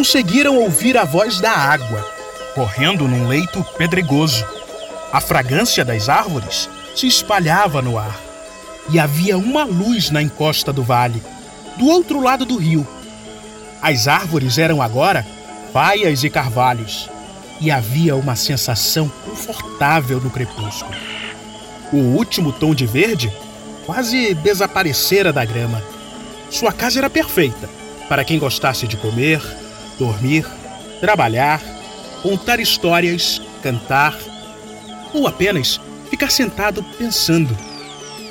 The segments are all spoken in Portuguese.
conseguiram ouvir a voz da água, correndo num leito pedregoso. A fragrância das árvores se espalhava no ar. E havia uma luz na encosta do vale, do outro lado do rio. As árvores eram agora baias e carvalhos, e havia uma sensação confortável no crepúsculo. O último tom de verde quase desaparecera da grama. Sua casa era perfeita para quem gostasse de comer, dormir, trabalhar, contar histórias, cantar ou apenas ficar sentado pensando.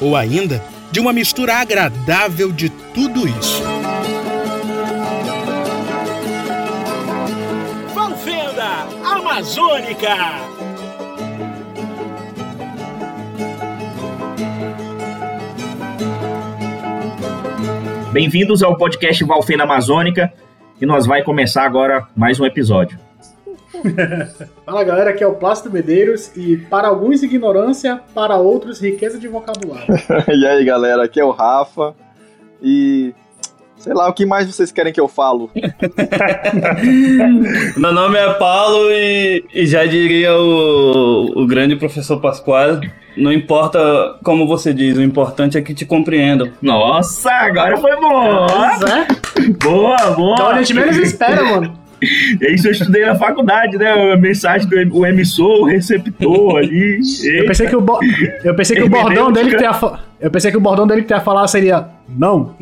Ou ainda de uma mistura agradável de tudo isso. Valfenda Amazônica! Bem-vindos ao podcast Valfenda Amazônica e nós vai começar agora mais um episódio. Fala galera, aqui é o Plácido Medeiros e para alguns ignorância, para outros riqueza de vocabulário. e aí galera, aqui é o Rafa e sei lá, o que mais vocês querem que eu falo? Meu nome é Paulo e, e já diria o, o grande professor Pascoal, não importa como você diz, o importante é que te compreendam. Nossa, agora foi bom! Pois é. Boa, boa! Então a gente menos espera, mano. É isso eu estudei na faculdade, né? A mensagem do emissor, o receptor ali. Eu pensei que o, bo... eu pensei que o bordão dele que tem a fa... Eu pensei que o bordão dele que tem a falar seria não.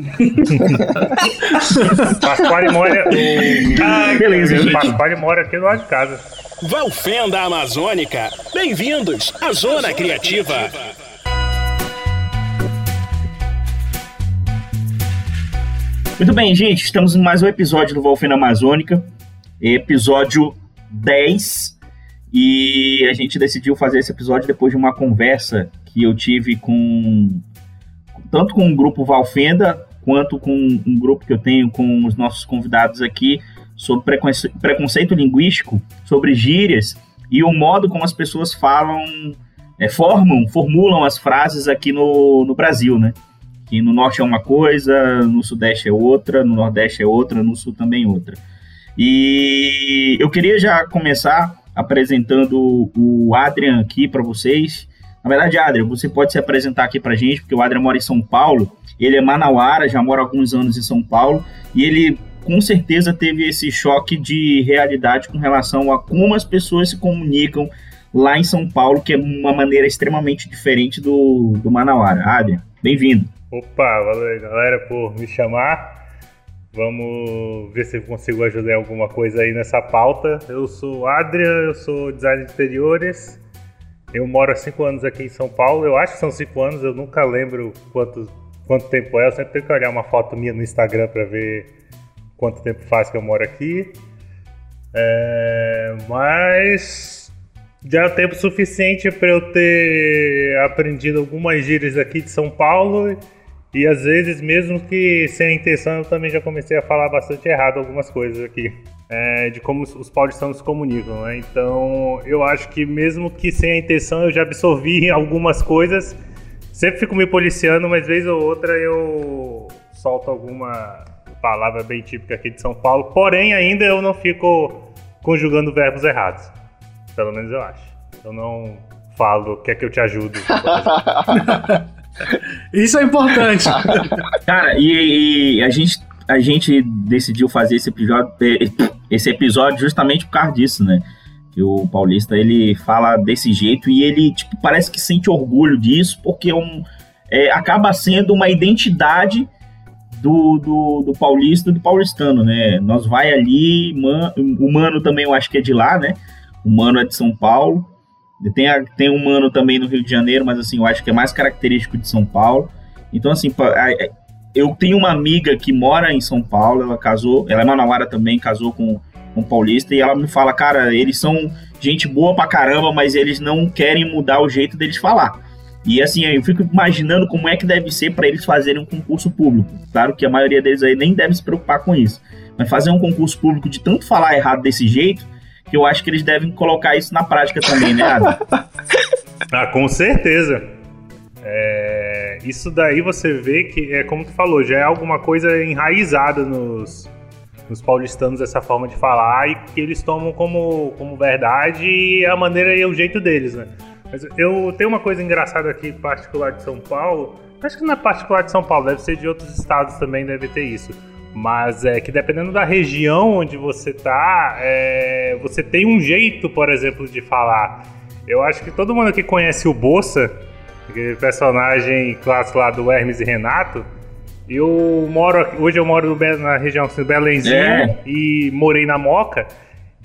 Pasquale mora. Ah, beleza, gente. Pasquale mora aqui do lado de casa. Valfenda Amazônica! Bem-vindos à Zona Criativa! Muito bem, gente, estamos em mais um episódio do Volfena Amazônica, episódio 10, e a gente decidiu fazer esse episódio depois de uma conversa que eu tive com tanto com o grupo Valfenda quanto com um grupo que eu tenho com os nossos convidados aqui sobre preconce- preconceito linguístico, sobre gírias e o modo como as pessoas falam, é, formam, formulam as frases aqui no, no Brasil, né? que no norte é uma coisa, no sudeste é outra, no nordeste é outra, no sul também outra. E eu queria já começar apresentando o Adrian aqui para vocês. Na verdade, Adrian, você pode se apresentar aqui para gente, porque o Adrian mora em São Paulo, ele é manauara, já mora alguns anos em São Paulo, e ele com certeza teve esse choque de realidade com relação a como as pessoas se comunicam lá em São Paulo, que é uma maneira extremamente diferente do, do manauara. Adrian, bem-vindo. Opa, valeu galera por me chamar. Vamos ver se eu consigo ajudar em alguma coisa aí nessa pauta. Eu sou Adrian, eu sou designer de interiores. Eu moro há 5 anos aqui em São Paulo. Eu acho que são 5 anos, eu nunca lembro quanto, quanto tempo é. Eu sempre tenho que olhar uma foto minha no Instagram para ver quanto tempo faz que eu moro aqui. É, mas já é tempo suficiente para eu ter aprendido algumas gírias aqui de São Paulo e às vezes, mesmo que sem intenção, eu também já comecei a falar bastante errado algumas coisas aqui. é, de como os- os paulistanos se comunicam, né? Então, eu acho que mesmo que sem a intenção, eu já absorvi algumas coisas. Sempre fico me policiando, mas vez ou outra eu solto alguma palavra bem típica aqui de São Paulo. Porém, ainda eu não fico conjugando verbos errados. Pelo menos eu acho. Eu não falo, quer que eu te ajude? Isso é importante. Cara, e, e a, gente, a gente decidiu fazer esse episódio, esse episódio justamente por causa disso, né? Que o Paulista ele fala desse jeito e ele tipo, parece que sente orgulho disso, porque é um, é, acaba sendo uma identidade do, do, do paulista do paulistano, né? Nós vai ali, man, o Mano também eu acho que é de lá, né? O Mano é de São Paulo. Tem, a, tem um Mano também no Rio de Janeiro, mas assim, eu acho que é mais característico de São Paulo. Então, assim, a- eu tenho uma amiga que mora em São Paulo, ela casou, ela é manauara também, casou com um paulista, e ela me fala, cara, eles são gente boa pra caramba, mas eles não querem mudar o jeito deles falar. E assim, eu fico imaginando como é que deve ser para eles fazerem um concurso público. Claro que a maioria deles aí nem deve se preocupar com isso. Mas fazer um concurso público de tanto falar errado desse jeito, que eu acho que eles devem colocar isso na prática também, né, Adam? Ah, com certeza. É, isso daí você vê que, é como tu falou, já é alguma coisa enraizada nos, nos paulistanos essa forma de falar e que eles tomam como, como verdade e a maneira e o jeito deles, né? Mas eu tenho uma coisa engraçada aqui, particular de São Paulo. Acho que não é particular de São Paulo, deve ser de outros estados também, deve ter isso. Mas é que dependendo da região onde você tá, é, você tem um jeito, por exemplo, de falar. Eu acho que todo mundo aqui conhece o Bossa, aquele personagem clássico lá do Hermes e Renato. Eu moro aqui, hoje eu moro na região assim, do Belenzinho É. e morei na Moca.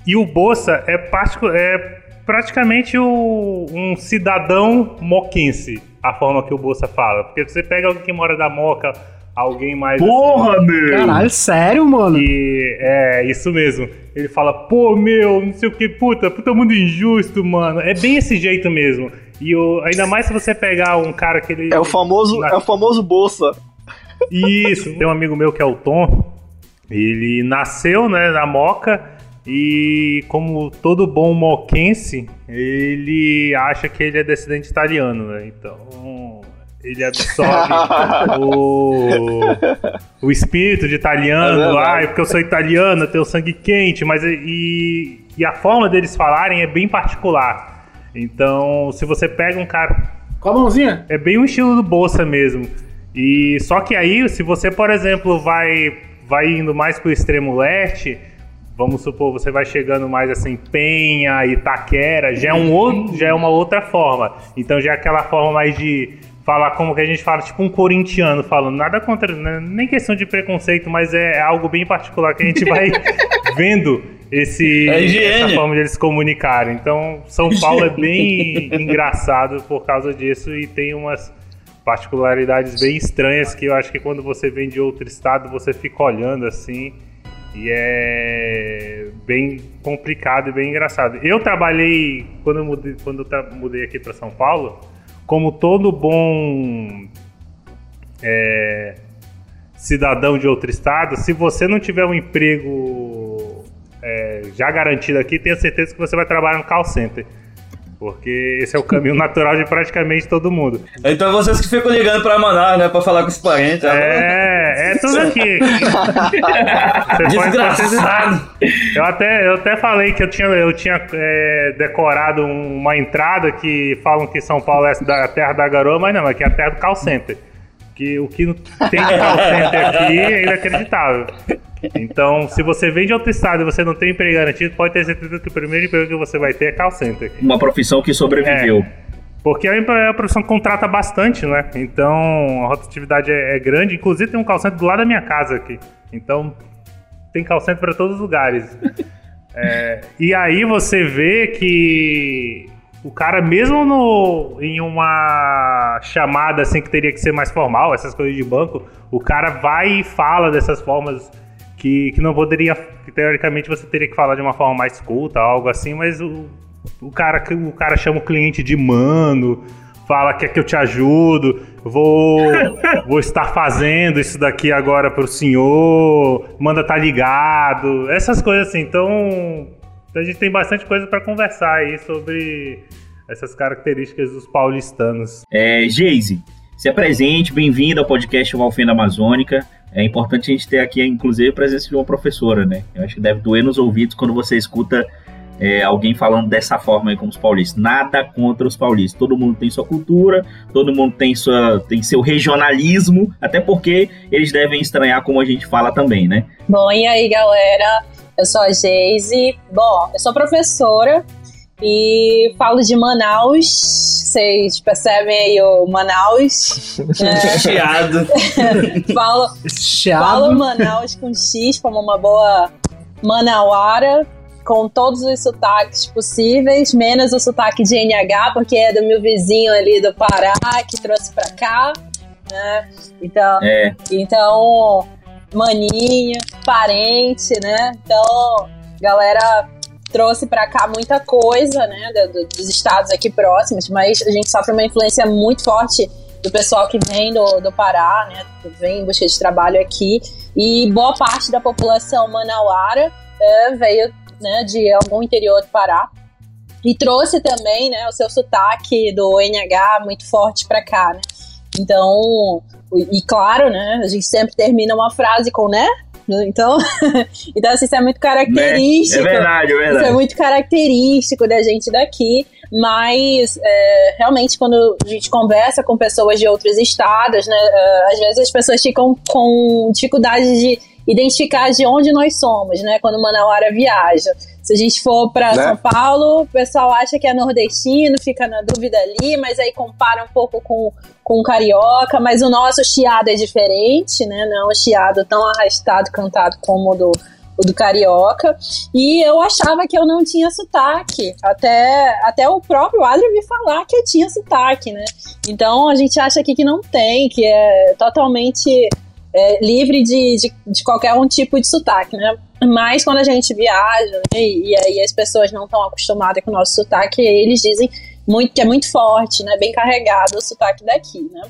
E o Bossa é, particu- é praticamente o- um cidadão moquense, a forma que o Bossa fala. Porque você pega alguém que mora da Moca, alguém mais. Porra, meu! Caralho, sério, mano? E é isso mesmo. Ele fala, pô, meu, não sei o que, puta, puta mundo injusto, mano. É bem esse jeito mesmo. E o, ainda mais se você pegar um cara que ele. É o famoso, Na- é o famoso bolsa. Isso. Tem um amigo meu que é o Tom. Ele nasceu, né, na Moca. E como todo bom moquense, ele acha que ele é descendente italiano, né? Então, ele absorve o, o espírito de italiano é porque eu sou italiano, eu tenho sangue quente, mas e, e a forma deles falarem é bem particular. Então, se você pega um cara Com a mãozinha? é bem o estilo do Bolsa mesmo. E só que aí, se você, por exemplo, vai vai indo mais pro extremo leste, vamos supor, você vai chegando mais assim, Penha, Itaquera, já é um outro, já é uma outra forma. Então já é aquela forma mais de falar como que a gente fala, tipo um corintiano falando, nada contra, né, nem questão de preconceito, mas é algo bem particular que a gente vai vendo esse É essa forma de eles se comunicarem. Então, São Paulo é bem engraçado por causa disso e tem umas particularidades bem estranhas que eu acho que quando você vem de outro estado você fica olhando assim e é bem complicado e bem engraçado. Eu trabalhei quando eu mudei, quando eu mudei aqui para São Paulo, como todo bom é, cidadão de outro estado, se você não tiver um emprego é, já garantido aqui, tenha certeza que você vai trabalhar no call center. Porque esse é o caminho natural de praticamente todo mundo. Então vocês que ficam ligando pra Manaus, né? Pra falar com os parentes. É, é tudo aqui. Pode- Desgraçado. Eu até, eu até falei que eu tinha, eu tinha é, decorado um- uma entrada que falam que São Paulo é da terra da garoa, mas não, aqui é a terra do call center. Que o que não tem de call center aqui é inacreditável. Então, se você vem de outro estado e você não tem emprego garantido, pode ter certeza que o primeiro emprego que você vai ter é call center. Uma profissão que sobreviveu. Porque é uma profissão que contrata bastante, né? Então a rotatividade é, é grande. Inclusive tem um call center do lado da minha casa aqui. Então tem call center para todos os lugares. É, e aí você vê que o cara, mesmo no, em uma chamada assim que teria que ser mais formal, essas coisas de banco, o cara vai e fala dessas formas que, que não poderia, que teoricamente você teria que falar de uma forma mais culta, algo assim, mas o, o, cara, o cara chama o cliente de mano, fala quer que eu te ajudo, vou, vou estar fazendo isso daqui agora pro senhor, manda tá ligado, essas coisas assim. Então, a gente tem bastante coisa para conversar aí sobre essas características dos paulistanos. É, Geise, se apresente, bem-vindo ao podcast Valfenda Amazônica. É importante a gente ter aqui, inclusive, a presença de uma professora, né? Eu acho que deve doer nos ouvidos quando você escuta é, alguém falando dessa forma aí como os paulistas. Nada contra os paulistas. Todo mundo tem sua cultura, todo mundo tem, sua, tem seu regionalismo, até porque eles devem estranhar como a gente fala também, né? Bom, e aí, galera? Eu sou a Geise. Bom, eu sou professora e falo de Manaus. Vocês percebem aí o Manaus? É, Chiado. falo, Esse falo chiado. Manaus com X como uma boa manauara, com todos os sotaques possíveis, menos o sotaque de NH, porque é do meu vizinho ali do Pará que trouxe pra cá. Né? Então, É, então, maninho, parente, né? Então, galera trouxe pra cá muita coisa, né? do- do- dos estados aqui próximos, mas a gente sofre uma influência muito forte do pessoal que vem do, do Pará, né? Vem em busca de trabalho aqui. E boa parte da população manauara é, veio né, de algum interior do Pará. E trouxe também né, o seu sotaque do NH muito forte pra cá, né? Então, e claro, né? A gente sempre termina uma frase com né? Então, então assim, isso é muito característico. É verdade, é verdade. Isso é muito característico da gente daqui, mas é, realmente quando a gente conversa com pessoas de outros estados, né, é, às vezes as pessoas ficam com dificuldade de identificar de onde nós somos, né, quando Manauara viaja. Se a gente for para Né? São Paulo, o pessoal acha que é nordestino, fica na dúvida ali, mas aí compara um pouco com, com o carioca, mas o nosso chiado é diferente, né? Não é um chiado tão arrastado, cantado como o do, o do carioca. E eu achava que eu não tinha sotaque, até, até o próprio Adrio me falar que eu tinha sotaque, né? Então a gente acha aqui que não tem, que é totalmente é, livre de, de, de qualquer um tipo de sotaque, né? Mas quando a gente viaja, né, e, aí as pessoas não estão acostumadas com o nosso sotaque, eles dizem muito que é muito forte, né? Bem carregado o sotaque daqui, né?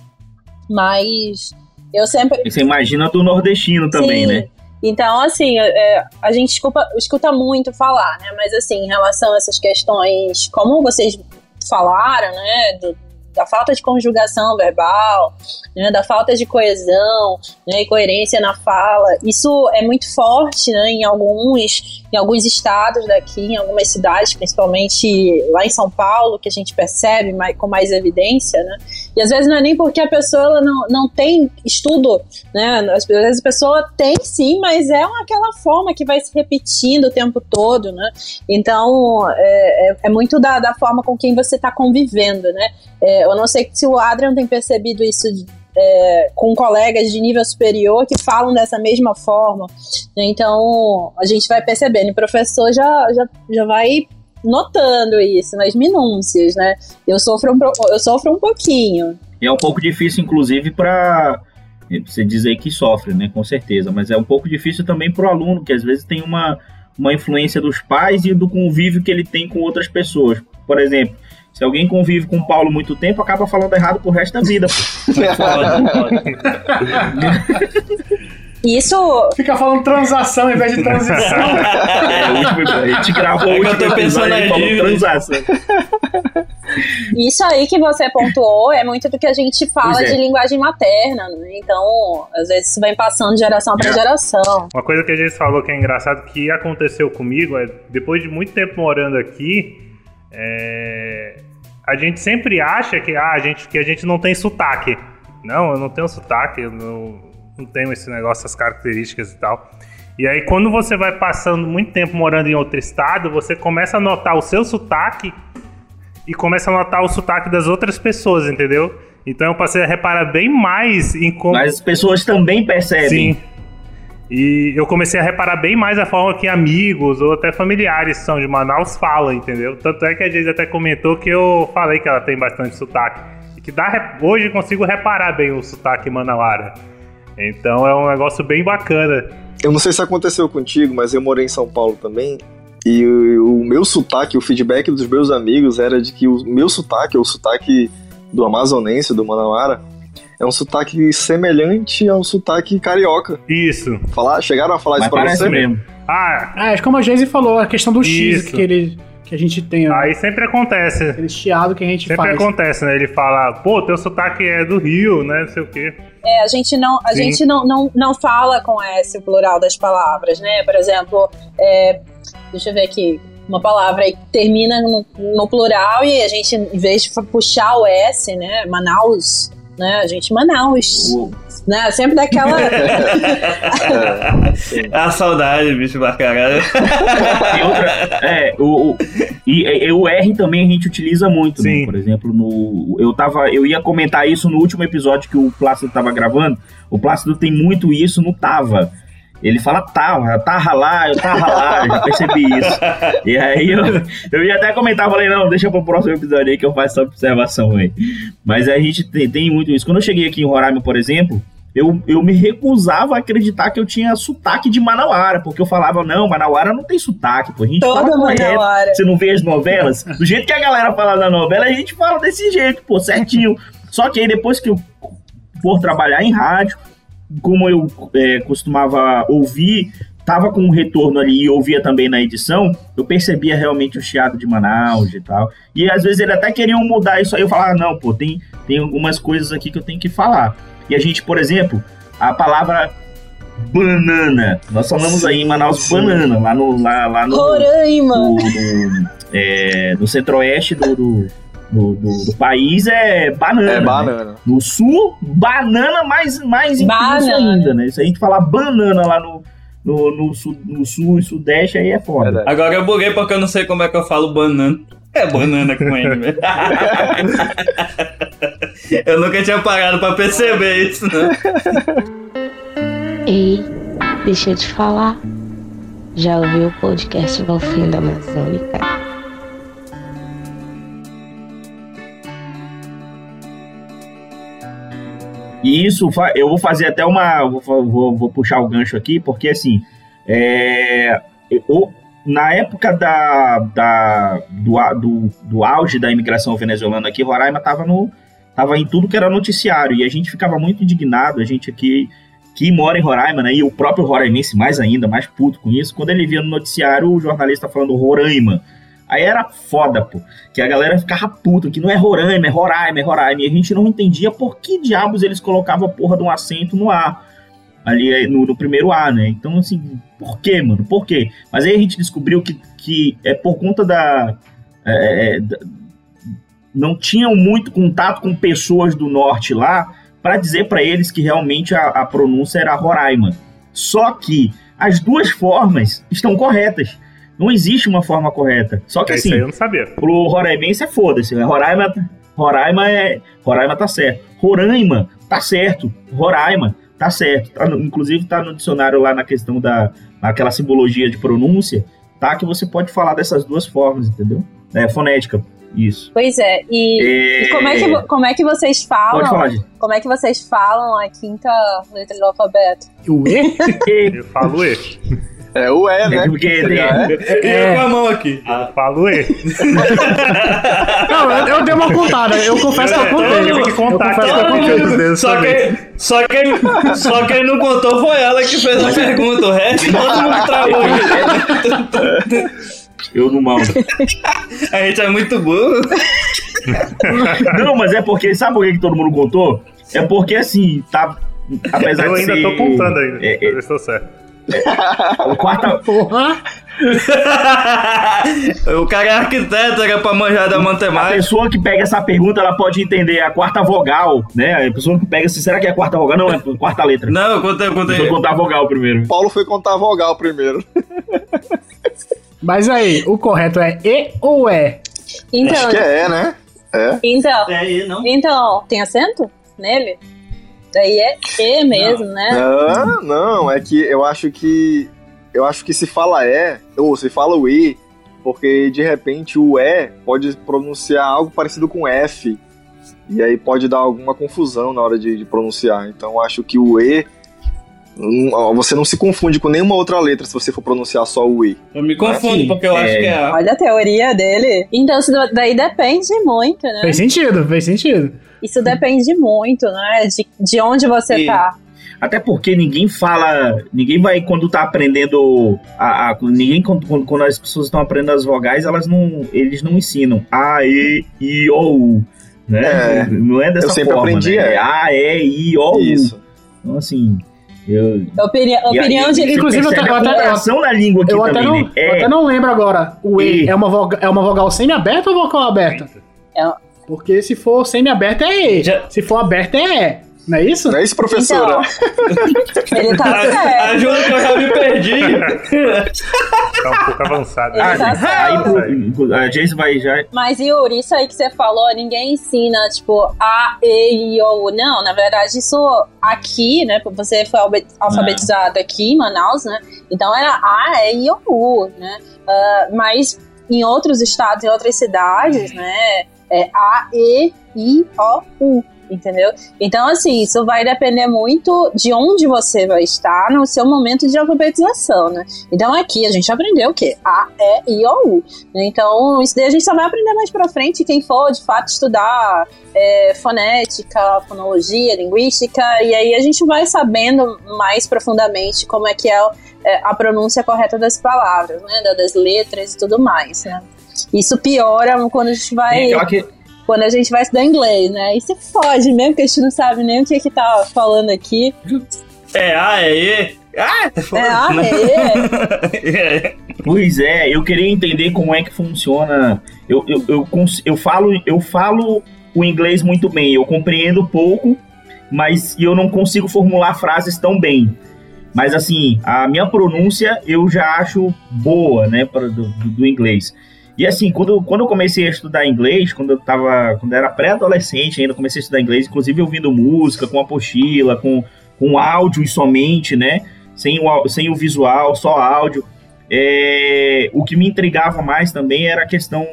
Mas eu sempre. E você imagina do nordestino também, Sim. né? Então, assim, é, a gente escuta, escuta muito falar, né? Mas, assim, em relação a essas questões, como vocês falaram, né? do- da falta de conjugação verbal, né, da falta de coesão né, e coerência na fala, isso é muito forte né, em, alguns, em alguns estados daqui, em algumas cidades, principalmente lá em São Paulo, que a gente percebe mais, com mais evidência, né? E às vezes não é nem porque a pessoa não, não tem estudo, né? Às vezes a pessoa tem sim, mas é aquela forma que vai se repetindo o tempo todo, né? Então é, é- é muito da, da forma com quem você está convivendo, né? É, eu não sei se o Adrian tem percebido isso de- é, com colegas de nível superior que falam dessa mesma forma. né? Então a gente vai percebendo. O professor já, já, já vai notando isso nas minúcias, né? Eu sofro um, eu sofro um pouquinho. E é um pouco difícil, inclusive, para você dizer que sofre, né? Com certeza. Mas é um pouco difícil também para o aluno, que às vezes tem uma, uma influência dos pais e do convívio que ele tem com outras pessoas. Por exemplo, se alguém convive com o Paulo muito tempo, acaba falando errado pro resto da vida. pô. Pode, pode. Isso Fica falando transação ao invés de transição. É, último, a gente gravou É o que eu último tô pensando falou dívidas. transação. Isso aí que você pontuou é muito do que a gente fala é. de linguagem materna, né? Então, às vezes isso vem passando de geração para geração. Uma coisa que a gente falou que é engraçado que aconteceu comigo é depois de muito tempo morando aqui, é, a gente sempre acha que, ah, a gente, que a gente não tem sotaque. Não, eu não tenho sotaque, eu não, não tenho esse negócio, essas características e tal. E aí, quando você vai passando muito tempo morando em outro estado, você começa a notar o seu sotaque e começa a notar o sotaque das outras pessoas, entendeu? Então eu passei a reparar bem mais em como. Mas as pessoas também percebem. Sim. E eu comecei a reparar bem mais a forma que amigos ou até familiares são de Manaus falam, entendeu? Tanto é que a gente até comentou que eu falei que ela tem bastante sotaque. E que dá, hoje consigo reparar bem o sotaque manauara. Então é um negócio bem bacana. Eu não sei se aconteceu contigo, mas eu morei em São Paulo também. E o, o meu sotaque, o feedback dos meus amigos era de que o meu sotaque, o sotaque do amazonense, do Manauara, é um sotaque semelhante ao sotaque carioca. Isso. Falar, chegaram a falar Mas isso pra você? mesmo. Ah, Ah, é como a Geise falou, a questão do X Isso. que, ele, que a gente tem, ó, aí sempre acontece. aquele chiado que a gente Sempre faz. acontece, né? Ele fala, pô, teu sotaque é do Rio, né? Não sei o quê. É, a gente não, a Sim. gente não, não, não fala com S o plural das palavras, né? Por exemplo, é, deixa eu ver aqui. Uma palavra aí que termina no, no plural e a gente, em vez de puxar o S, né? Manaus, né? A gente Manaus, O- né? Sempre daquela. É. A saudade, bicho bacana. É, o, o- e, e- o R também a gente utiliza muito, Sim. né? Por exemplo, no, eu, tava, eu ia comentar isso no último episódio que o Plácido tava gravando. O Plácido tem muito isso no tava. Ele fala tava, tava lá, eu tava lá, eu já percebi isso. E aí eu, eu ia até comentar, falei, não, deixa pro próximo episódio aí que eu faço essa observação aí. Mas a gente tem, tem muito isso. Quando eu cheguei aqui em Roraima, por exemplo, eu, eu me recusava a acreditar que eu tinha sotaque de Manauara, porque eu falava, não, Manauara não tem sotaque, pô, a gente Toda fala correto. Manauara. Você não vê as novelas? Do jeito que a galera fala na novela, a gente fala desse jeito, pô, certinho. Só que aí depois que eu for trabalhar em rádio, como eu é, costumava ouvir, tava com um retorno ali e ouvia também na edição, eu percebia realmente o chiado de Manaus e tal. E às vezes ele até queriam mudar isso aí, eu falava, ah, não, pô, tem, tem algumas coisas aqui que eu tenho que falar. E a gente, por exemplo, a palavra banana. Nós falamos aí em Manaus banana, lá no. Lá, lá no, Roraima. no, no, é, no centro-oeste do, do, do, do- do país é banana. É né? banana. No sul, banana mais, mais intenso Banana. ainda, né? Se a gente falar banana lá no, no, no, sul, no sul e sudeste, aí é foda. Verdade. Agora eu buguei porque eu não sei como é que eu falo banana. É banana com N, velho. Eu nunca tinha parado pra perceber isso, né? Ei, deixa eu te falar. Já ouviu o podcast Valfim da Amazônica? E isso eu vou fazer até uma. Vou, vou, vou puxar o gancho aqui, porque assim. É, na época da, da, do, do, do auge da imigração venezuelana aqui, Roraima estava no. Tava em tudo que era noticiário. E a gente ficava muito indignado, a gente aqui que mora em Roraima, né? E o próprio roraimense mais ainda, mais puto com isso, quando ele via no noticiário o jornalista falando Roraima. Aí era foda, pô. Que a galera ficava puta, que não é Roraima, é Roraima, é Roraima. E a gente não entendia por que diabos eles colocavam a porra de um acento no A. Ali eh, no, no primeiro A, né? Então, assim, por quê, mano? Por quê? Mas aí a gente descobriu que, que é por conta da. é, da- não tinham muito contato com pessoas do norte lá para dizer para eles que realmente a, a pronúncia era Roraima. Só que as duas formas estão corretas. Não existe uma forma correta. Só que É, assim, Isso aí eu não sabia. pro Roraimense é foda-se. né? Roraima, Roraima é. Roraima tá certo. Roraima tá certo. Roraima tá certo. Tá no- inclusive tá no dicionário lá na questão da. naquela simbologia de pronúncia, tá? Que você pode falar dessas duas formas, entendeu? É fonética. Isso. Pois é, e, É, e como, é que, como é que vocês falam? Pode falar, gente. Como é que vocês falam a quinta letra do alfabeto? O E? Eu falo E. É o E, né? É porque E? E eu com a mão aqui. Eu falo E. Não, eu, eu dei uma contada. Eu confesso que eu contei. Teve que Eu contar confesso que eu contei. os dedos Só quem, só, quem, só quem não contou foi ela que fez a pergunta. O resto todo mundo travou. Eu não mal. A gente é muito burro. Não, mas é porque. Sabe por que, que todo mundo contou? É porque assim, tá. Apesar Eu de ainda ser. tô contando ainda. É, pra ver se tô certo. É, o quarta, Porra. o cara é arquiteto, era pra manjar da A matemática. pessoa que pega essa pergunta, ela pode entender a quarta vogal, né? A pessoa que pega assim, será que é a quarta vogal? Não, é a quarta letra. Não, eu contei, eu contei. Deixa eu contar a vogal primeiro. Paulo foi contar a vogal primeiro. Mas aí, o correto é E ou E? Então, Acho que é, né? É. então, É aí, não? então, tem acento nele? Daí é E mesmo, né? Não, não, é que eu acho que. Eu acho que se fala é, ou se fala o E, porque de repente o E pode pronunciar algo parecido com F. E aí pode dar alguma confusão na hora de, de pronunciar. Então acho que o E. Você não se confunde com nenhuma outra letra se você for pronunciar só o E. Eu me confundo, Assim, porque eu acho é- que é. Olha a teoria dele. Então, isso daí depende muito, né? Fez sentido, fez sentido. Isso depende muito, né? De, de onde você Sim. tá. Até porque ninguém fala. Ninguém vai, quando tá aprendendo. A, a- ninguém, quando, quando- quando as pessoas estão aprendendo as vogais, elas não. Eles não ensinam A, E, I, O, U. Né? É. Não é dessa Eu sempre forma. aprendi, né? É A, E, I, O, U. Isso. Então, assim. Eu, Opinião, e aí, opinião de. Inclusive, eu até- eu até- contração na língua aqui Eu até, também, não, né? eu É, até não lembro agora. O E E. é uma, voga, é uma vogal semi-aberta ou vogal aberta? É- Porque se for semi-aberta é E. Já- Se for aberta é E. Não é isso? Não é isso, professora? Então, ele tá certo. Ajuda que eu já me perdi. Tá um pouco avançado. Ele tá aí certo. pro- a Jace vai já. Mas, Yuri, isso aí que você falou, ninguém ensina, tipo, A, E, I, O, U. Não, na verdade, isso aqui, né? Você foi alfabetizado aqui em Manaus, né? Então era A, E, I, O, U, né? Ah, mas em outros estados, em outras cidades, né? É A, E, I, O, U. Entendeu? Então, assim, isso vai depender muito de onde você vai estar no seu momento de alfabetização, né? Então, aqui a gente aprendeu o quê? A, E, I, O, U. Então, isso daí a gente só vai aprender mais pra frente, quem for de fato estudar é, fonética, fonologia, linguística, e aí a gente vai sabendo mais profundamente como é que é, é, a pronúncia correta das palavras, né? da- Das letras e tudo mais, né? Isso piora quando a gente vai. Que, Quando a gente vai estudar inglês, né? Aí se fode mesmo, que a gente não sabe nem o que que tá falando aqui. É A, é E. Ah, É, arre. É. Pois é, eu queria entender como é que funciona. Eu, eu, eu, eu, falo, eu falo o inglês muito bem, eu compreendo pouco, mas eu não consigo formular frases tão bem. Mas assim, a minha pronúncia eu já acho boa, né, pra, do- do inglês. E assim, quando, quando eu comecei a estudar inglês, quando eu tava. Quando eu era pré-adolescente ainda, comecei a estudar inglês, inclusive ouvindo música, com apostila, com, com áudio somente, né? Sem o, sem o visual, só áudio. É, o que me intrigava mais também era a questão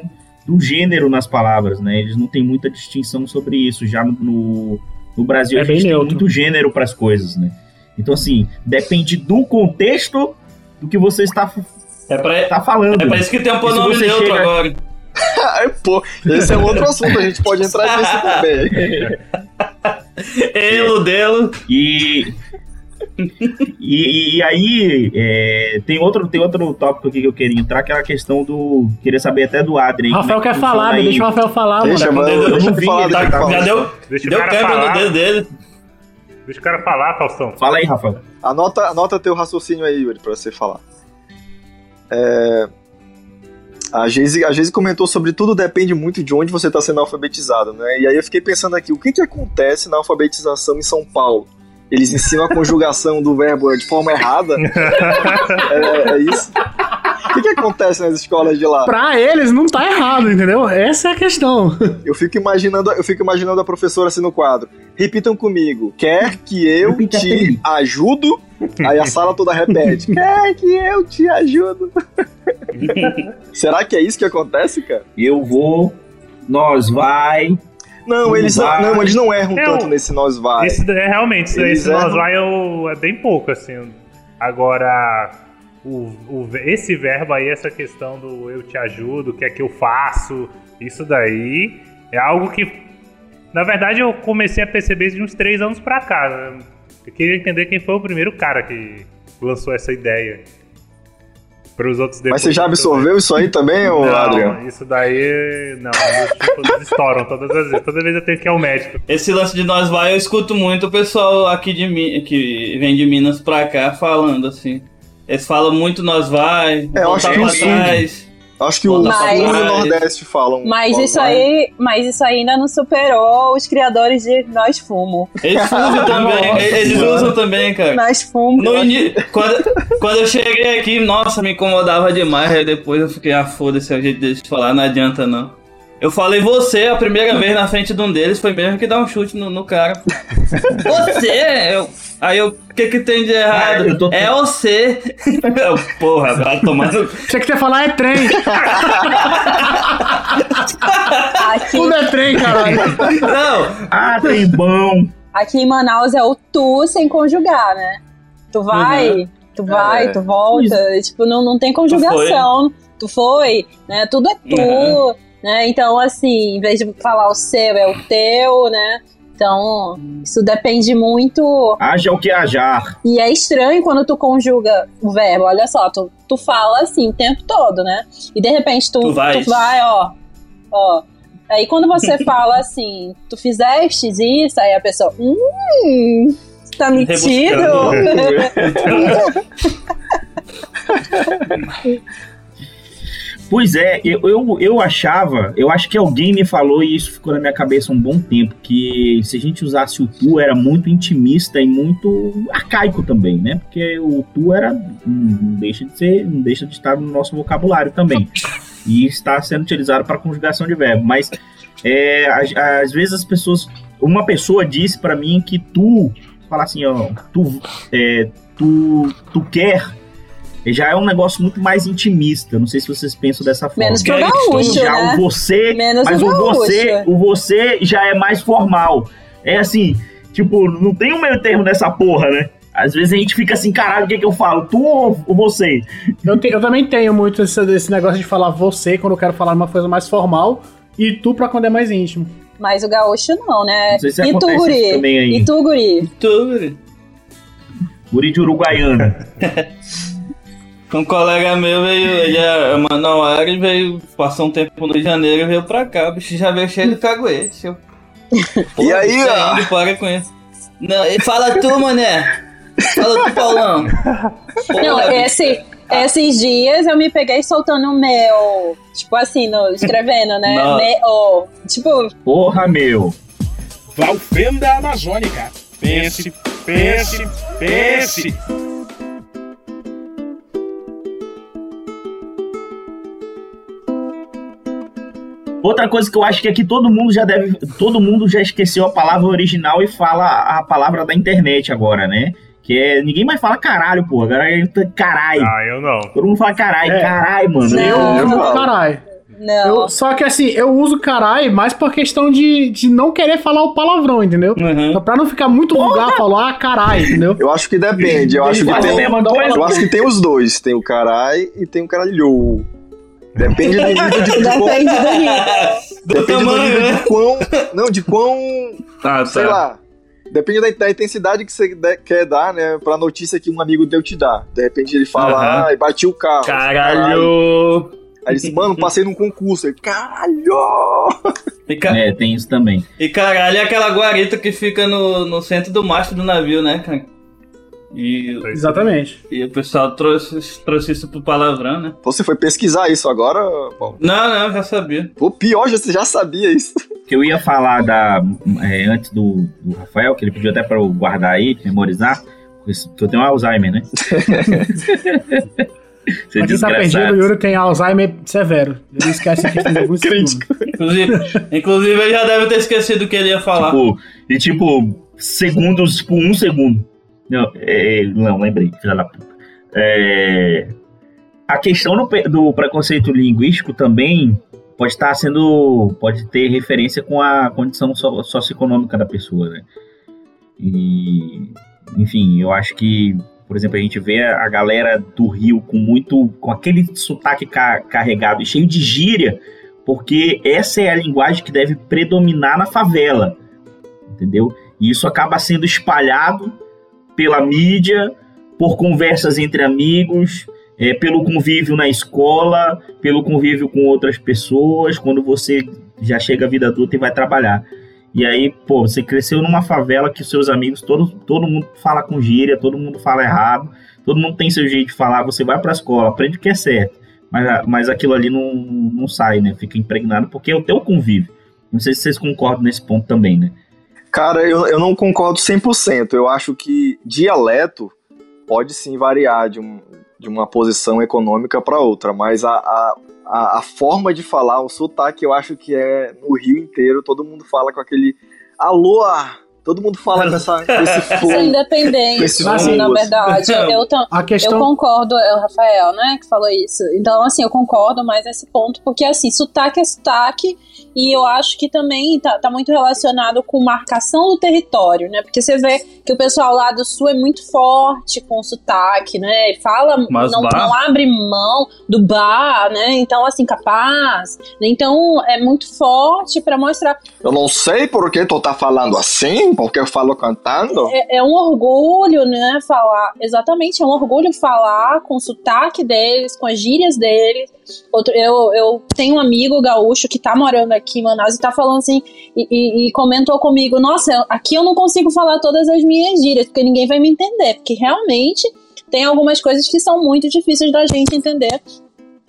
do gênero nas palavras, né? Eles não têm muita distinção sobre isso. Já no, no, Brasil É a gente tem neutro. muito gênero para as coisas, né? Então, assim, depende do contexto do que você está, É pra, está falando. é pra isso que tem um pronome neutro chega- agora. Ai, pô, esse é outro assunto, a gente pode entrar nisso também. Elo, delo. E, e, e aí, é, tem, outro, tem outro tópico aqui que eu queria entrar, que é a questão do. Queria saber até do Adrien. Rafael como é quer que falar, aí. deixa o Rafael falar, Deixa, mano. mano, Eu deixa não eu vi, falar, tá- deixa eu Já falar. deu, Deixa o deu cara câmbio no falar. dedo dele. Deixa o cara falar, Faustão. Fala aí, Rafael. Anota, anota teu raciocínio aí, Yuri, pra você falar. É, A Geise, a Geise comentou sobre tudo depende muito de onde você está sendo alfabetizado, né? E aí eu fiquei pensando aqui, o que, que acontece na alfabetização em São Paulo? Eles ensinam a conjugação do verbo de forma errada? é, é isso? O que, que acontece nas escolas de lá? Pra eles não tá errado, entendeu? Essa é a questão. Eu fico imaginando, eu fico imaginando a professora assim no quadro. Repitam comigo. Quer que eu Repita te ajudo? Aí a sala toda repete. Quer que eu te ajudo? Será que é isso que acontece, cara? Eu vou, nós vai. Não, eles não, Vai. não, eles não erram É, tanto nesse nós vai. Esse é realmente, esse, Eles esse nós erram. vai é, o- é bem pouco, assim. Agora, o, o- esse verbo aí, essa questão do eu te ajudo, o que é que eu faço, isso daí é algo que, na verdade, eu comecei a perceber isso de uns três anos pra cá. né? Eu queria entender quem foi o primeiro cara que lançou essa ideia. Para os outros depois. Mas você já absorveu isso aí também, ô não, Adriano? isso daí. Não, meus tímpanos estouram todas as vezes. Toda vez eu tenho que ir ao médico. Esse lance de nós vai, eu escuto muito o pessoal aqui de que vem de Minas pra cá falando assim. Eles falam muito nós vai, É, eu acho que pra trás. Acho que o Mas- Sul e o Nordeste falam. Mas isso vai. aí, mas isso aí ainda não superou os criadores de Nós Fumo. Eles usam também, Nossa, eles mano. usam também, cara. Nós Fumo. No quando, quando eu cheguei aqui, nossa, me incomodava demais. Aí depois eu fiquei, ah, foda-se, é o jeito deles de falar, não adianta não. Eu falei você a primeira vez na frente de um deles, foi mesmo que dar um chute no, no cara. Você! Eu... Aí eu, o que que tem de errado? Ah, tô- É você! Eu, Porra, vai tomar no... Você que quer falar é trem. Aqui, Tudo é trem, caralho. Não! Ah, tem bom. aqui em Manaus é o tu sem conjugar, né? Tu vai, tu vai, É. tu volta. Tipo, não, não tem conjugação. Tu foi, né? Tudo é tu, Uhum. Né? Então, assim, em vez de falar o seu, é o teu, né? Então, isso depende muito Haja o que hajar. E é estranho quando tu conjuga o verbo. Olha só, tu, tu fala assim o tempo todo, né? E de repente tu, Tu vais. tu vai, ó. Ó. Aí quando você fala assim, tu fizeste isso, aí a pessoa. Hum, tá metido? Pois é, eu, eu, eu achava, eu acho que alguém me falou e isso ficou na minha cabeça um bom tempo, que se a gente usasse o tu era muito intimista e muito arcaico também, né? Porque o tu era não deixa de ser, não deixa de estar no nosso vocabulário também. E está sendo utilizado para conjugação de verbo, mas é, às, às vezes as pessoas, uma pessoa disse para mim que tu, falar assim, ó, tu, é, tu, tu quer já é um negócio muito mais intimista. Não sei se vocês pensam dessa forma. Menos pro gaúcho, já né? o você, Menos mas o gaúcho. você, o você já é mais formal. É assim, tipo, não tem um meio termo nessa porra, né? Às vezes a gente fica assim, caralho, o que, que eu falo? Tu ou você? Eu, te- eu também tenho muito esse, esse negócio de falar você quando eu quero falar uma coisa mais formal e tu pra quando é mais íntimo. Mas o gaúcho não, né? Não sei se e tu, guri? também aí. E tu, guri? Tudo. Guri de Uruguaiana. Um colega meu veio, ele é manauara e veio, passou um tempo no Rio de Janeiro e veio pra cá. O bicho já veio cheio de caguete. Eu, E aí, tá ó? indo, para com isso. Não, e fala tu, mané. Fala do Paulão. Não, esse, esses dias eu me peguei soltando meu. Tipo assim, no, escrevendo, né? Meu, tipo, Porra, meu. Valfenda Amazônica. Pense, pense, pense. Outra coisa que eu acho que aqui todo mundo já deve. Todo mundo já esqueceu a palavra original e fala a palavra da internet agora, né? Que é. Ninguém mais fala caralho, pô. Agora é caralho. Ah, eu não. Todo mundo fala caralho, É. caralho, mano. Eu Não. uso carai. não. Eu- só que assim, eu uso carai mais por questão de, de não querer falar o palavrão, entendeu? Uhum. Então, pra não ficar muito vulgar, falar ah, carai, entendeu? Eu acho que depende. Eu acho que tem, eu acho que tem os dois. Tem o carai e tem o caralho. Depende do nível de, de quão, Depende do nível. Do depende do tamanho, nível né? de quão. Não, de quão. Tá, Sei lá. Depende da, da intensidade que você de- quer dar, né? Pra notícia que um amigo teu te dá. De repente ele fala, Aham. ah, bati o carro. Caralho. Aí ele disse, mano, passei num concurso. Aí, caralho! E, ca- É, tem isso também. e caralho é aquela guarita que fica no, no centro do mastro do navio, né, cara? E, Exatamente. e o pessoal trouxe, trouxe isso pro palavrão, né? Você foi pesquisar isso agora, Paulo? Não, não, já sabia. Pô, pior, já- você já sabia isso. que eu ia falar da é, antes do, do Rafael, que ele pediu até pra eu guardar aí, memorizar, isso- que eu tenho Alzheimer, né? Você Pra quem tá perdido, o Yuri tem Alzheimer severo. Ele esquece que tem alguns segundos. Inclusive, inclusive ele já deve ter esquecido o que ele ia falar. Tipo, e tipo, segundos, tipo, um segundo. Não, é, não lembrei, filha da puta. É, a questão do, do preconceito linguístico também pode estar sendo. pode ter referência com a condição so- socioeconômica da pessoa, né? E, enfim, eu acho que, por exemplo, a gente vê a galera do Rio com muito. com aquele sotaque ca- carregado e cheio de gíria, porque essa é a linguagem que deve predominar na favela, entendeu? E isso acaba sendo espalhado pela mídia, por conversas entre amigos, é, pelo convívio na escola, pelo convívio com outras pessoas, quando você já chega à vida adulta e vai trabalhar. E aí, pô, você cresceu numa favela que seus amigos, todo, todo mundo fala com gíria, todo mundo fala errado, todo mundo tem seu jeito de falar, você vai pra escola, aprende o que é certo, mas, mas aquilo ali não, não sai, né? Fica impregnado, porque é o teu convívio. Não sei se vocês concordam nesse ponto também, né? Cara, eu, eu não concordo 100%. Eu acho que dialeto pode sim variar de, um, de uma posição econômica para outra, mas a, a, a, forma de falar, o sotaque, eu acho que é no Rio inteiro, todo mundo fala com aquele alô, ah", todo mundo fala com, essa, com esse é flow. independente, Esse na assim. verdade. Eu, eu questão. concordo, é o Rafael, né, que falou isso. Então, assim, eu concordo mais nesse ponto, porque, assim, sotaque é sotaque, e eu acho que também tá, tá muito relacionado com marcação do território, né, porque você vê que o pessoal lá do sul é muito forte com o sotaque, né, fala, Mas não, bar? não abre mão do bar, né, então, assim, capaz. Então, é muito forte pra mostrar Eu não sei por que tu tá falando assim, porque eu falo cantando. é, é um orgulho, né, falar, exatamente, é um orgulho falar com o sotaque deles, com as gírias deles. Outro, eu, eu tenho um amigo gaúcho que tá morando aqui em Manaus e tá falando assim, e, e- e comentou comigo, nossa, aqui eu não consigo falar todas as minhas gírias, porque ninguém vai me entender, porque realmente tem algumas coisas que são muito difíceis da gente entender,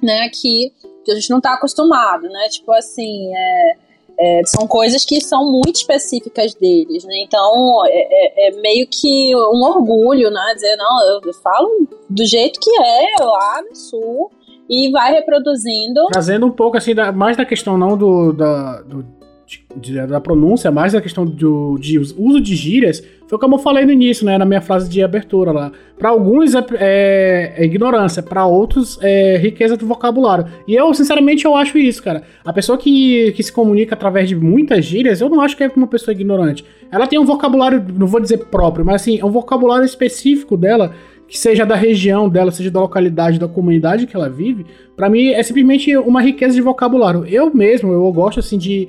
né, que, que a gente não tá acostumado, né, tipo assim, é, é, são coisas que são muito específicas deles, né? Então é, é- é meio que um orgulho, né? Dizer, não, eu, falo do jeito que é lá no sul e vai reproduzindo. Trazendo um pouco assim, da- mais da questão não do, da, do- de- da pronúncia, mais da questão do de uso de gírias, foi como eu falei no início, né, na minha frase de abertura lá. Para alguns é, é- é ignorância, para outros é riqueza do vocabulário. E eu, sinceramente, eu acho isso, cara. A pessoa que, que se comunica através de muitas gírias, eu não acho que é uma pessoa ignorante. Ela tem um vocabulário, não vou dizer próprio, mas assim, é um vocabulário específico dela que seja da região dela, seja da localidade, da comunidade que ela vive, Pra mim é simplesmente uma riqueza de vocabulário. Eu mesmo, eu gosto assim de,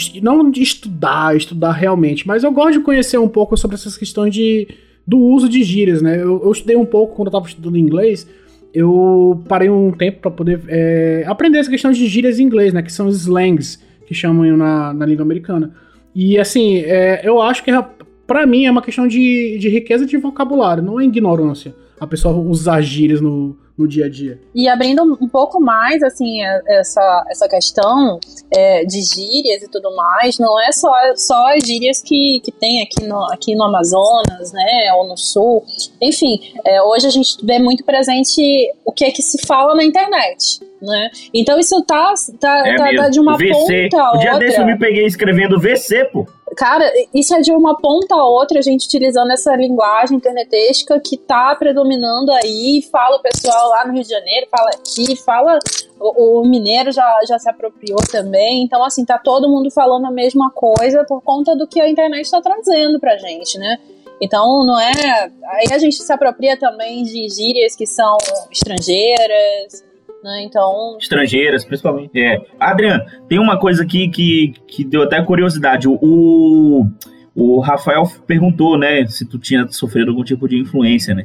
de- não de estudar, estudar realmente, mas eu gosto de conhecer um pouco sobre essas questões de do uso de gírias, né? Eu, eu estudei um pouco quando eu tava estudando inglês, eu parei um tempo pra poder é, aprender essa questão de gírias em inglês, né? Que são os slangs que chamam na, na língua americana. E assim, é, eu acho que é pra mim, é uma questão de, de riqueza de vocabulário, não é ignorância. A pessoa usar gírias no, no dia a dia. E abrindo um pouco mais, assim, é, essa, essa questão é, de gírias e tudo mais, não é só, só as gírias que, que tem aqui no, aqui no Amazonas, né, ou no Sul. Enfim, é, hoje a gente vê muito presente o que é que se fala na internet, né? Então isso tá, tá, É tá, tá de uma VC. ponta a O dia outra. desse eu me peguei escrevendo VC, pô. Cara, isso é de uma ponta a outra, a gente utilizando essa linguagem internetesca que tá predominando aí, fala o pessoal lá no Rio de Janeiro, fala aqui, fala. O, o mineiro já, já se apropriou também. Então, assim, tá todo mundo falando a mesma coisa por conta do que a internet tá trazendo pra gente, né? Então, não é. Aí a gente se apropria também de gírias que são estrangeiras, né? Então, Estrangeiras, principalmente. É. Adriano, tem uma coisa aqui que, que deu até curiosidade. O, o, Rafael perguntou, né, se tu tinha sofrido algum tipo de influência, né?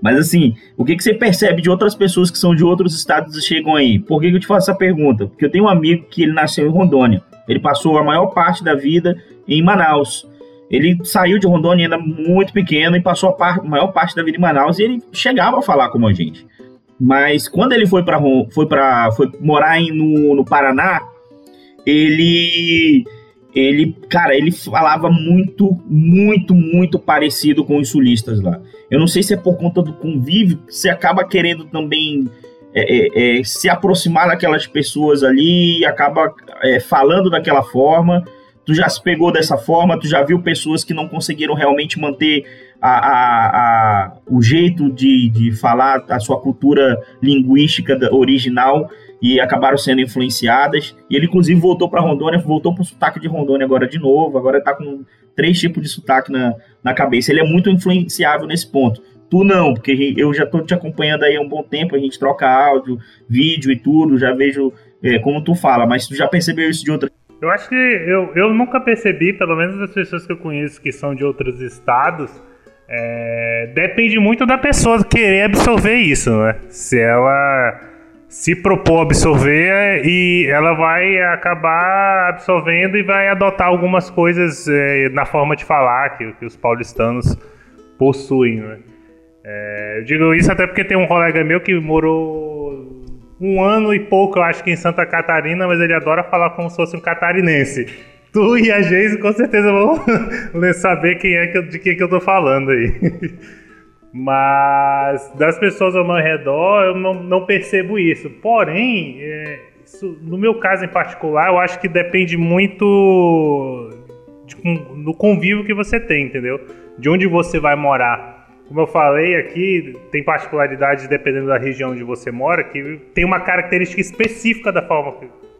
Mas assim, o que, que você percebe de outras pessoas que são de outros estados e chegam aí? Por que, que eu te faço essa pergunta? Porque eu tenho um amigo que ele nasceu em Rondônia. Ele passou a maior parte da vida em Manaus. Ele saiu de Rondônia ainda muito pequeno e passou a par- maior parte da vida em Manaus e ele chegava a falar como a gente. Mas quando ele foi para foi para foi morar em, no, no Paraná, ele ele, cara, ele falava muito, muito, muito parecido com os sulistas lá. Eu não sei se é por conta do convívio, você acaba querendo também é, é, é, se aproximar daquelas pessoas ali e acaba é, falando daquela forma. Tu já se pegou dessa forma, tu já viu pessoas que não conseguiram realmente manter a, a- a- o jeito de, de falar a sua cultura linguística original e acabaram sendo influenciadas. E ele, inclusive, voltou para Rondônia, voltou pro sotaque de Rondônia agora de novo. Agora tá com três tipos de sotaque na, na cabeça. Ele é muito influenciável nesse ponto. Tu não, porque eu já tô te acompanhando aí há um bom tempo, a gente troca áudio, vídeo e tudo, já vejo é, como tu fala, mas tu já percebeu isso de outra. Eu acho que eu, eu nunca percebi, pelo menos das pessoas que eu conheço que são de outros estados, é, depende muito da pessoa querer absorver isso, né? Se ela se propor absorver e ela vai acabar absorvendo e vai adotar algumas coisas é, na forma de falar que, que os paulistanos possuem, né? É, eu digo isso até porque tem um colega meu que morou um ano e pouco, eu acho que em Santa Catarina, mas ele adora falar como se fosse um catarinense. Tu e a Geise com certeza vão saber quem é que de quem que eu tô falando aí. Mas das pessoas ao meu redor eu não, não percebo isso. Porém, é, isso, no meu caso em particular, eu acho que depende muito do convívio que você tem, entendeu? De onde você vai morar. Como eu falei aqui, tem particularidades dependendo da região onde você mora, que tem uma característica específica da forma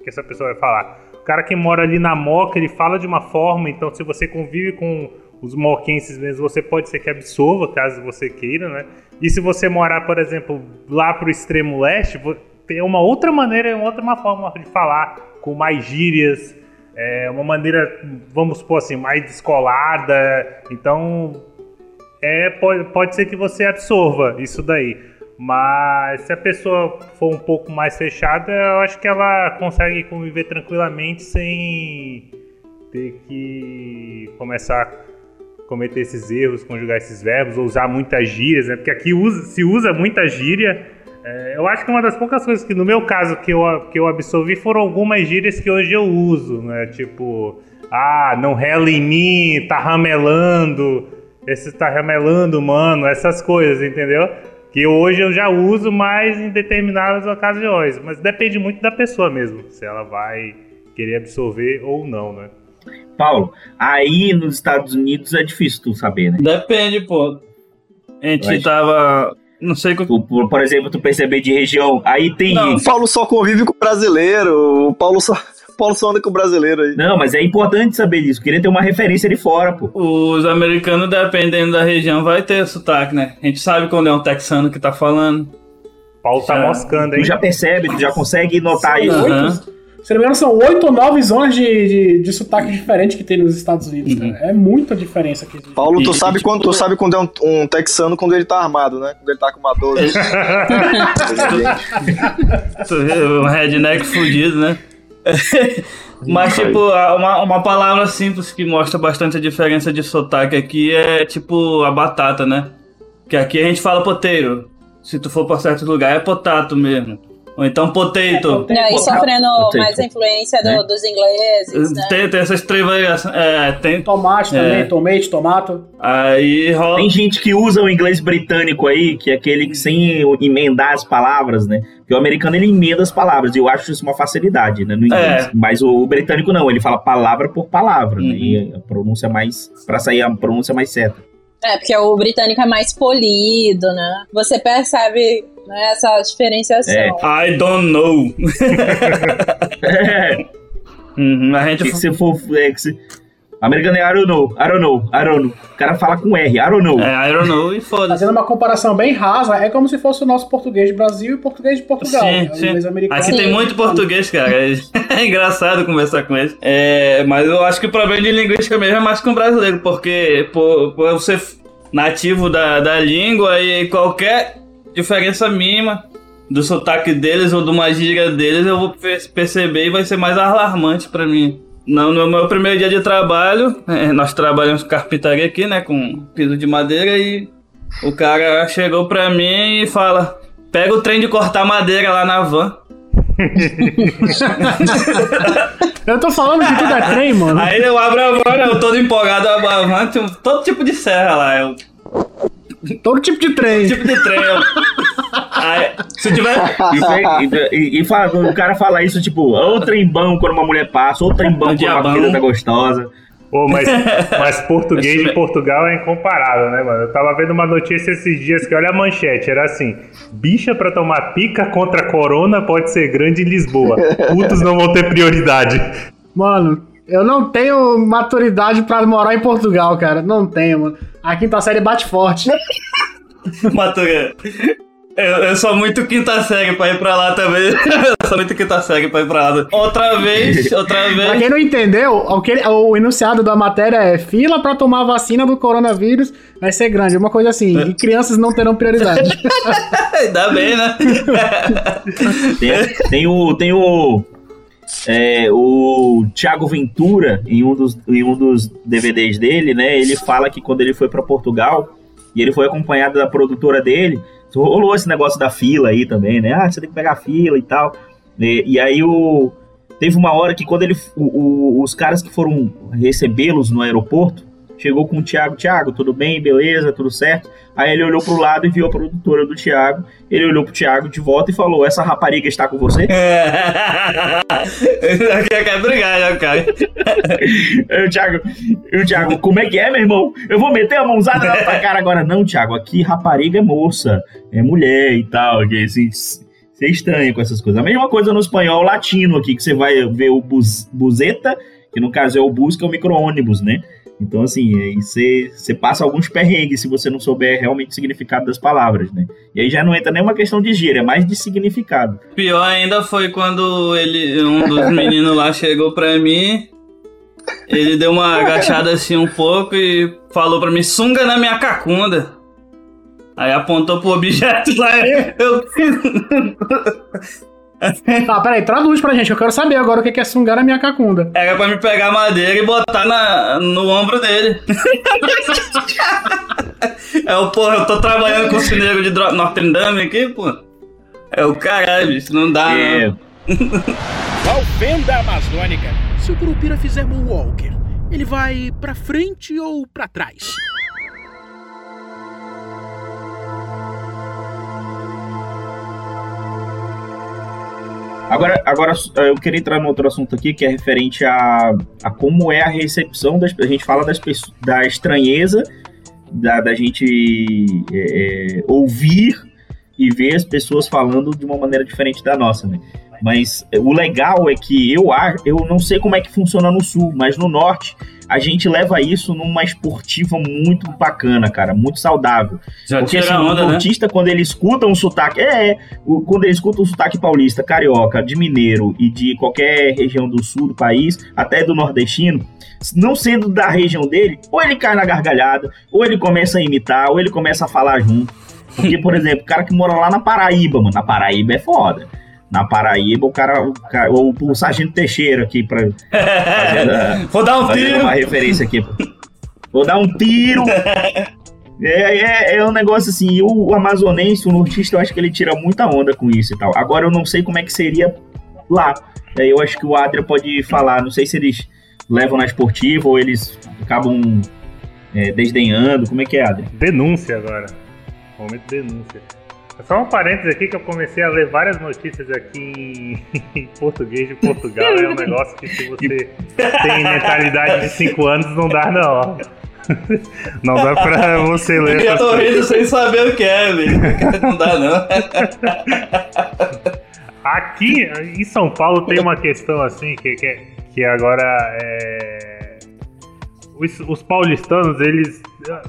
que essa pessoa vai falar. Cara que mora ali na Moca, ele fala de uma forma, então se você convive com os moquenses mesmo, você pode ser que absorva, caso você queira, né? E se você morar, por exemplo, lá pro extremo leste, tem uma outra maneira, uma outra forma de falar, com mais gírias, é uma maneira, vamos supor assim, mais descolada. Então, é, pode, pode ser que você absorva isso daí. Mas se a pessoa for um pouco mais fechada, eu acho que ela consegue conviver tranquilamente sem ter que começar a cometer esses erros, conjugar esses verbos, ou usar muitas gírias, né? Porque aqui usa- se usa muita gíria. É, eu acho que uma das poucas coisas que, no meu caso, que eu, que eu absorvi foram algumas gírias que hoje eu uso, né? Tipo, ah, não rela em mim, tá ramelando, esse tá ramelando, mano, essas coisas, entendeu? Que hoje eu já uso mais em determinadas ocasiões, mas depende muito da pessoa mesmo, se ela vai querer absorver ou não, né? Paulo, aí nos Estados Unidos é difícil tu saber, né? Depende, pô. A gente Mas- tava. Não sei o que. Tu, por, por exemplo, tu perceber de região, aí tem. Não. O Paulo só convive com o brasileiro. O Paulo só, Paulo só anda com o brasileiro aí. Não, mas é importante saber disso. Queria ter uma referência de fora, pô. Os americanos, dependendo da região, vai ter sotaque, né? A gente sabe quando é um texano que tá falando. Paulo tá Já- moscando, Tu hein? já percebe, tu já consegue notar isso. Aham. Se não me engano, são oito ou nove zonas de, de, de sotaque diferente que tem nos Estados Unidos, cara. É muita diferença aqui. Paulo, tu E- sabe e, quando tu sabe quando é um, um texano quando ele tá armado, né? Quando ele tá com uma 12. Tu vê, Um redneck fudido, né? Mas, tipo, uma, uma palavra simples que mostra bastante a diferença de sotaque aqui é, tipo, a batata, né? Que aqui a gente fala poteiro. Se tu for pra certo lugar, é potato mesmo. Ou então potato. E aí sofrendo Potato. mais a influência do- Né? dos ingleses, né? Tem, tem essas três variações. É, tem. Tomate É. também, tomate, tomato. Aí rola. Tem gente que usa o inglês britânico aí, que é aquele que sem emendar as palavras, né? Porque o americano ele emenda as palavras, e eu acho isso uma facilidade, né? No inglês. É. Mas o, o britânico não, ele fala palavra por palavra, né? Uhum. E a pronúncia mais. pra sair a pronúncia mais certa. É, porque o britânico é mais polido, né? Você percebe né, essa diferenciação. É. I don't know. É. Uhum, a gente. Que que se for. É, que se... Americano é I don't know, I don't know, I don't know. O cara fala com R, I don't know. É, I don't know e foda-se. Fazendo uma comparação bem rasa, é como se fosse o nosso português de Brasil e o português de Portugal. Sim, né? O sim. americano. Aqui tem muito português, cara. É engraçado conversar com eles. É, mas eu acho que o problema de linguística mesmo é mais com o brasileiro, porque por, por eu ser nativo da, da língua e qualquer diferença mínima do sotaque deles ou de uma gíria deles, eu vou per- perceber e vai ser mais alarmante pra mim. No, no meu primeiro dia de trabalho, é, nós trabalhamos com carpintaria aqui, né, com piso de madeira e o cara chegou pra mim e fala: pega o trem de cortar madeira lá na van. Eu tô falando que tudo é trem, mano. Aí eu abro a van, eu todo empolgado, abro a van, todo tipo de serra lá, eu, Todo tipo de trem. tipo de trem. eu- Aí, se tiver. E, e- e fala- o cara fala isso, tipo, ou trembão quando uma mulher passa, ou trembão quando uma comida tá gostosa. Pô, mas, mas português de Portugal é incomparável, né, mano? Eu tava vendo uma notícia esses dias que, olha a manchete, era assim: bicha pra tomar pica contra a corona pode ser grande em Lisboa. Putos não vão ter prioridade. Mano, eu não tenho maturidade pra morar em Portugal, cara. Não tenho, mano. A quinta série bate forte. Matuga. Eu, eu sou muito quinta série pra ir pra lá também. Eu sou muito quinta série pra ir pra lá. Outra vez, outra Pra vez. quem não entendeu, o, que- o enunciado da matéria é fila pra tomar vacina do coronavírus vai ser grande, uma coisa assim. E crianças não terão prioridade. Ainda bem, né? Tem, tem o. Tem o. é, o Thiago Ventura, em um, dos, em um dos DVDs dele, né? Ele fala que quando ele foi pra Portugal e ele foi acompanhado da produtora dele, rolou esse negócio da fila aí também, né? Ah, você tem que pegar a fila e tal. E, e aí o. Teve uma hora que quando ele. o- o- os caras que foram recebê-los no aeroporto chegou com o Thiago, Thiago, tudo bem, beleza, tudo certo. Aí ele olhou pro lado e viu a produtora do Thiago. Ele olhou pro Thiago de volta e falou: Essa rapariga está com você? Já, cara. O Thiago, o Thiago, como é que é, meu irmão? Eu vou meter a mãozada na tua cara agora. Não, Thiago, aqui rapariga é moça, é mulher e tal. Que, assim, você é estranho com essas coisas. A mesma coisa no espanhol latino aqui, que você vai ver o bus, buzeta, que no caso é o bus, que é o micro-ônibus, né? Então, assim, aí você, você passa alguns perrengues se você não souber realmente o significado das palavras, né? E aí já não entra nem uma questão de gíria, é mais de significado. Pior ainda foi quando ele, um dos meninos lá chegou pra mim. Ele deu uma agachada assim um pouco e falou pra mim: sunga na minha cacunda. Aí apontou pro objeto lá. Eu. Tá, peraí, traduz pra gente. Eu quero saber agora o que é sungar na minha cacunda. Era pra me pegar madeira e botar na, no ombro dele. é o porra, eu tô trabalhando com o negros de Notre Dame aqui, pô. É o caralho, bicho, não dá, É, não. Amazônica. Se o Curupira fizer Moonwalker, ele vai pra frente ou pra trás? Agora, agora eu queria entrar num outro assunto aqui que é referente a, a como é a recepção das a gente fala das da estranheza da, da gente é, ouvir e ver as pessoas falando de uma maneira diferente da nossa, né? Mas o legal é que eu acho, eu não sei como é que funciona no sul, mas no norte a gente leva isso numa esportiva muito bacana, cara, muito saudável. Já Porque assim, tira a o onda, né? nortista, quando ele escuta um sotaque. É, é, o- quando ele escuta um sotaque paulista, carioca, de mineiro e de qualquer região do sul do país, até do nordestino, não sendo da região dele, ou ele cai na gargalhada, ou ele começa a imitar, ou ele começa a falar junto. Porque, por exemplo, o cara que mora lá na Paraíba, mano, na Paraíba é foda. Na Paraíba, o cara, o, cara, ou o Sargento Teixeira aqui para Vou dar um tiro. uma referência aqui. Vou dar um tiro. É, é, é um negócio assim, o, o amazonense, o nortista, eu acho que ele tira muita onda com isso e tal. Agora eu não sei como é que seria lá. É, eu acho que o Adria pode falar, não sei se eles levam na esportiva ou eles acabam é, desdenhando, como é que é, Adria? Denúncia agora. Momento denúncia. Só um parênteses aqui que eu comecei a ler várias notícias aqui em português de Portugal. É um negócio que se você tem mentalidade de 5 anos não dá não. Não dá pra você ler. Eu tô rindo sem saber o que é, velho. Não dá não. Aqui em São Paulo tem uma questão assim que, que, que agora é... os, os paulistanos, eles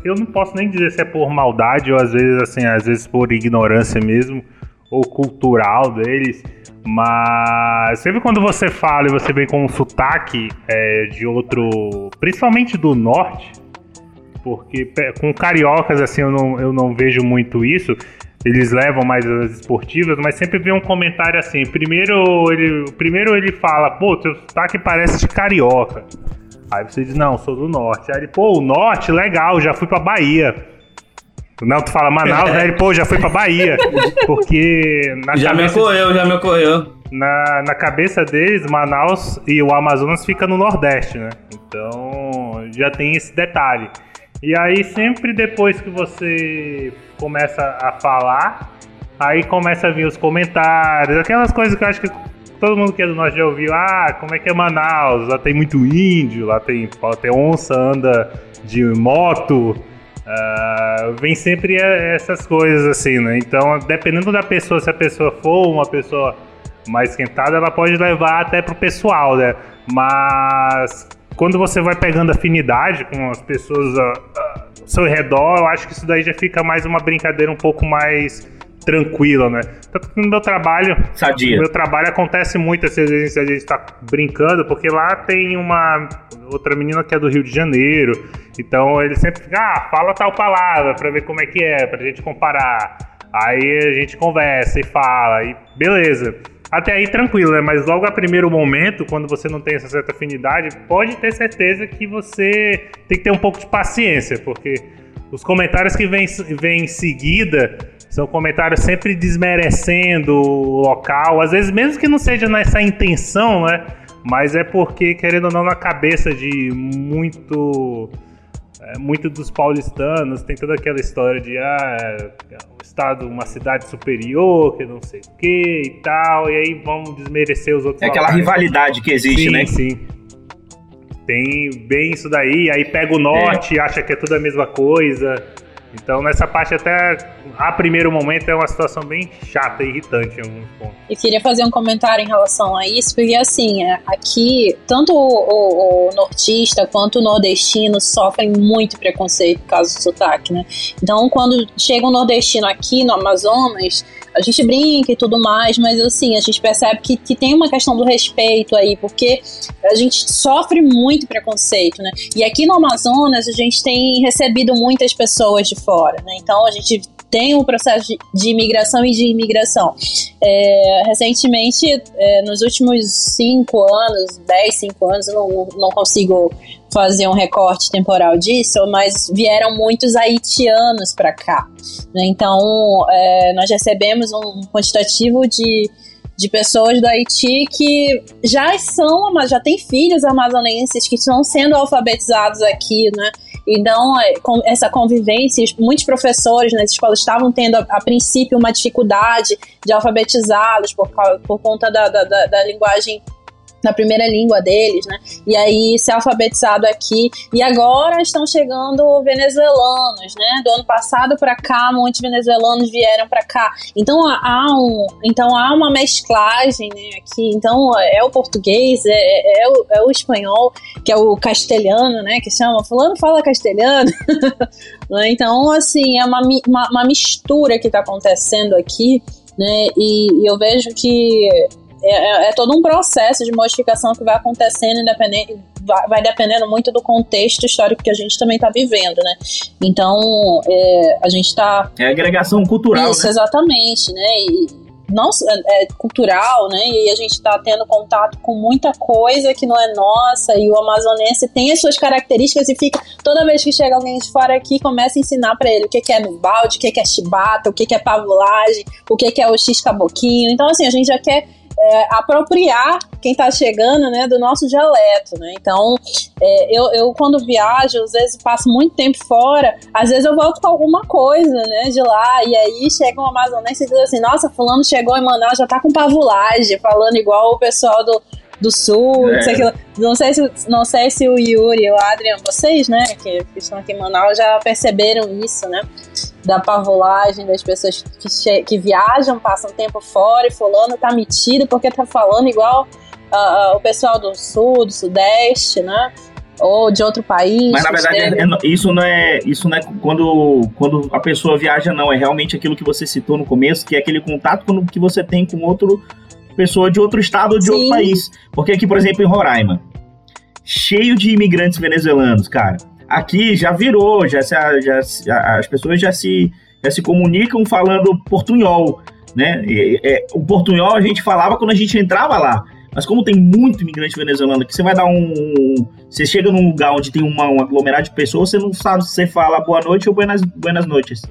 eu não posso nem dizer se é por maldade ou às vezes assim, às vezes por ignorância mesmo ou cultural deles, mas sempre quando você fala e você vem com um sotaque é, de outro, principalmente do norte, porque com cariocas assim eu não, eu não vejo muito isso. Eles levam mais as esportivas, mas sempre vem um comentário assim. Primeiro ele, primeiro ele fala, pô, teu sotaque parece de carioca. Aí você diz, não, sou do norte. Aí ele, pô, o norte, legal, já fui pra Bahia. Não, tu fala Manaus, né? Ele, pô, já foi pra Bahia. Porque. já cabeça, me ocorreu, já me ocorreu. Na, na cabeça deles, Manaus e o Amazonas fica no Nordeste, né? Então já tem esse detalhe. E aí, sempre depois que você começa a falar, aí começa a vir os comentários, aquelas coisas que eu acho que todo mundo que é do norte já ouviu, ah, como é que é Manaus? Lá tem muito índio, lá tem, tem onça, anda de moto. Uh, vem sempre essas coisas assim, né? Então, dependendo da pessoa, se a pessoa for uma pessoa mais esquentada, ela pode levar até pro pessoal, né? Mas quando você vai pegando afinidade com as pessoas ao seu redor, eu acho que isso daí já fica mais uma brincadeira um pouco mais tranquila, né? Tanto que no meu trabalho. Sadia. No meu trabalho acontece muito às vezes a gente tá brincando, porque lá tem uma outra menina que é do Rio de Janeiro. Então ele sempre fica, ah, fala tal palavra pra ver como é que é, pra gente comparar. Aí a gente conversa e fala, e beleza. Até aí tranquilo, né? Mas logo a primeiro momento, quando você não tem essa certa afinidade, pode ter certeza que você tem que ter um pouco de paciência, porque os comentários que vêm vem em seguida são comentários sempre desmerecendo o local, às vezes mesmo que não seja nessa intenção, né? Mas é porque, querendo ou não, na cabeça de muito é, muito dos paulistanos tem toda aquela história de ah, um estado, uma cidade superior, que não sei o que e tal, e aí vão desmerecer os outros. É aquela locais. rivalidade que existe, sim, né? Sim. Tem bem isso daí, aí pega o norte, é. acha que é tudo a mesma coisa. Então, nessa parte, até a primeiro momento, é uma situação bem chata e irritante em alguns pontos. Eu queria fazer um comentário em relação a isso, porque, assim, é, aqui, tanto o, o, o nortista quanto o nordestino sofrem muito preconceito por causa do sotaque, né? Então, quando chega um nordestino aqui no Amazonas, a gente brinca e tudo mais, mas assim, a gente percebe que, que tem uma questão do respeito aí, porque a gente sofre muito preconceito, né? E aqui no Amazonas a gente tem recebido muitas pessoas de fora, né? Então a gente tem um processo de, de imigração e de imigração. É, recentemente, é, nos últimos cinco anos, 10, 5 anos, eu não, não consigo fazer um recorte temporal disso, mas vieram muitos haitianos para cá. Né? Então, é, nós recebemos um quantitativo de, de pessoas do Haiti que já são, já têm filhos amazonenses que estão sendo alfabetizados aqui, né? Então, é, com essa convivência, muitos professores nessa escola estavam tendo, a, a princípio, uma dificuldade de alfabetizá-los por, por conta da, da, da, da linguagem na primeira língua deles, né? E aí ser alfabetizado aqui. E agora estão chegando venezuelanos, né? Do ano passado para cá, muitos venezuelanos vieram para cá. Então há um, então há uma mesclagem, né? Aqui. Então é o português, é, é, é, o, é o espanhol, que é o castelhano, né? Que chama fulano fala castelhano. Né? então assim é uma, uma, uma mistura que está acontecendo aqui, né? E, e eu vejo que é, é, é, todo um processo de modificação que vai acontecendo, independente, vai, vai dependendo muito do contexto histórico que a gente também está vivendo, né? Então, é, a gente está... É agregação cultural, Isso, né? exatamente, né? E, não é, cultural, né? E a gente está tendo contato com muita coisa que não é nossa, e o amazonense tem as suas características e fica, toda vez que chega alguém de fora aqui, começa a ensinar para ele o que, que é no balde, o que, que é chibata, o que, que é pavulagem, o que, que é o x-caboquinho. Então, assim, a gente já quer é, apropriar quem está chegando, né, do nosso dialeto, né? Então, é, eu, eu quando viajo, às vezes passo muito tempo fora, às vezes eu volto com alguma coisa, né, de lá, e aí chega um amazonense e diz assim, nossa, fulano chegou em Manaus, já tá com pavulagem, falando igual o pessoal do, do sul, é. sei não sei se não sei se o Yuri e o Adrian, vocês, né, que estão aqui em Manaus, já perceberam isso, né? Da pavulagem das pessoas que, que viajam, passam tempo fora e fulano tá metido porque tá falando igual uh, uh, o pessoal do sul, do sudeste, né? Ou de outro país. Mas na verdade, é, é, isso não é. Isso não é quando, quando a pessoa viaja, não. É realmente aquilo que você citou no começo, que é aquele contato que você tem com outro pessoa de outro estado ou de Sim. outro país. Porque aqui, por exemplo, em Roraima, cheio de imigrantes venezuelanos, cara. Aqui já virou, já, já, já as pessoas já se, já se comunicam falando portunhol, né? E, é, o portunhol a gente falava quando a gente entrava lá. Mas como tem muito imigrante venezuelano que você vai dar um. Você chega num lugar onde tem uma, um aglomerado de pessoas, você não sabe se você fala boa noite ou buenas, buenas noites.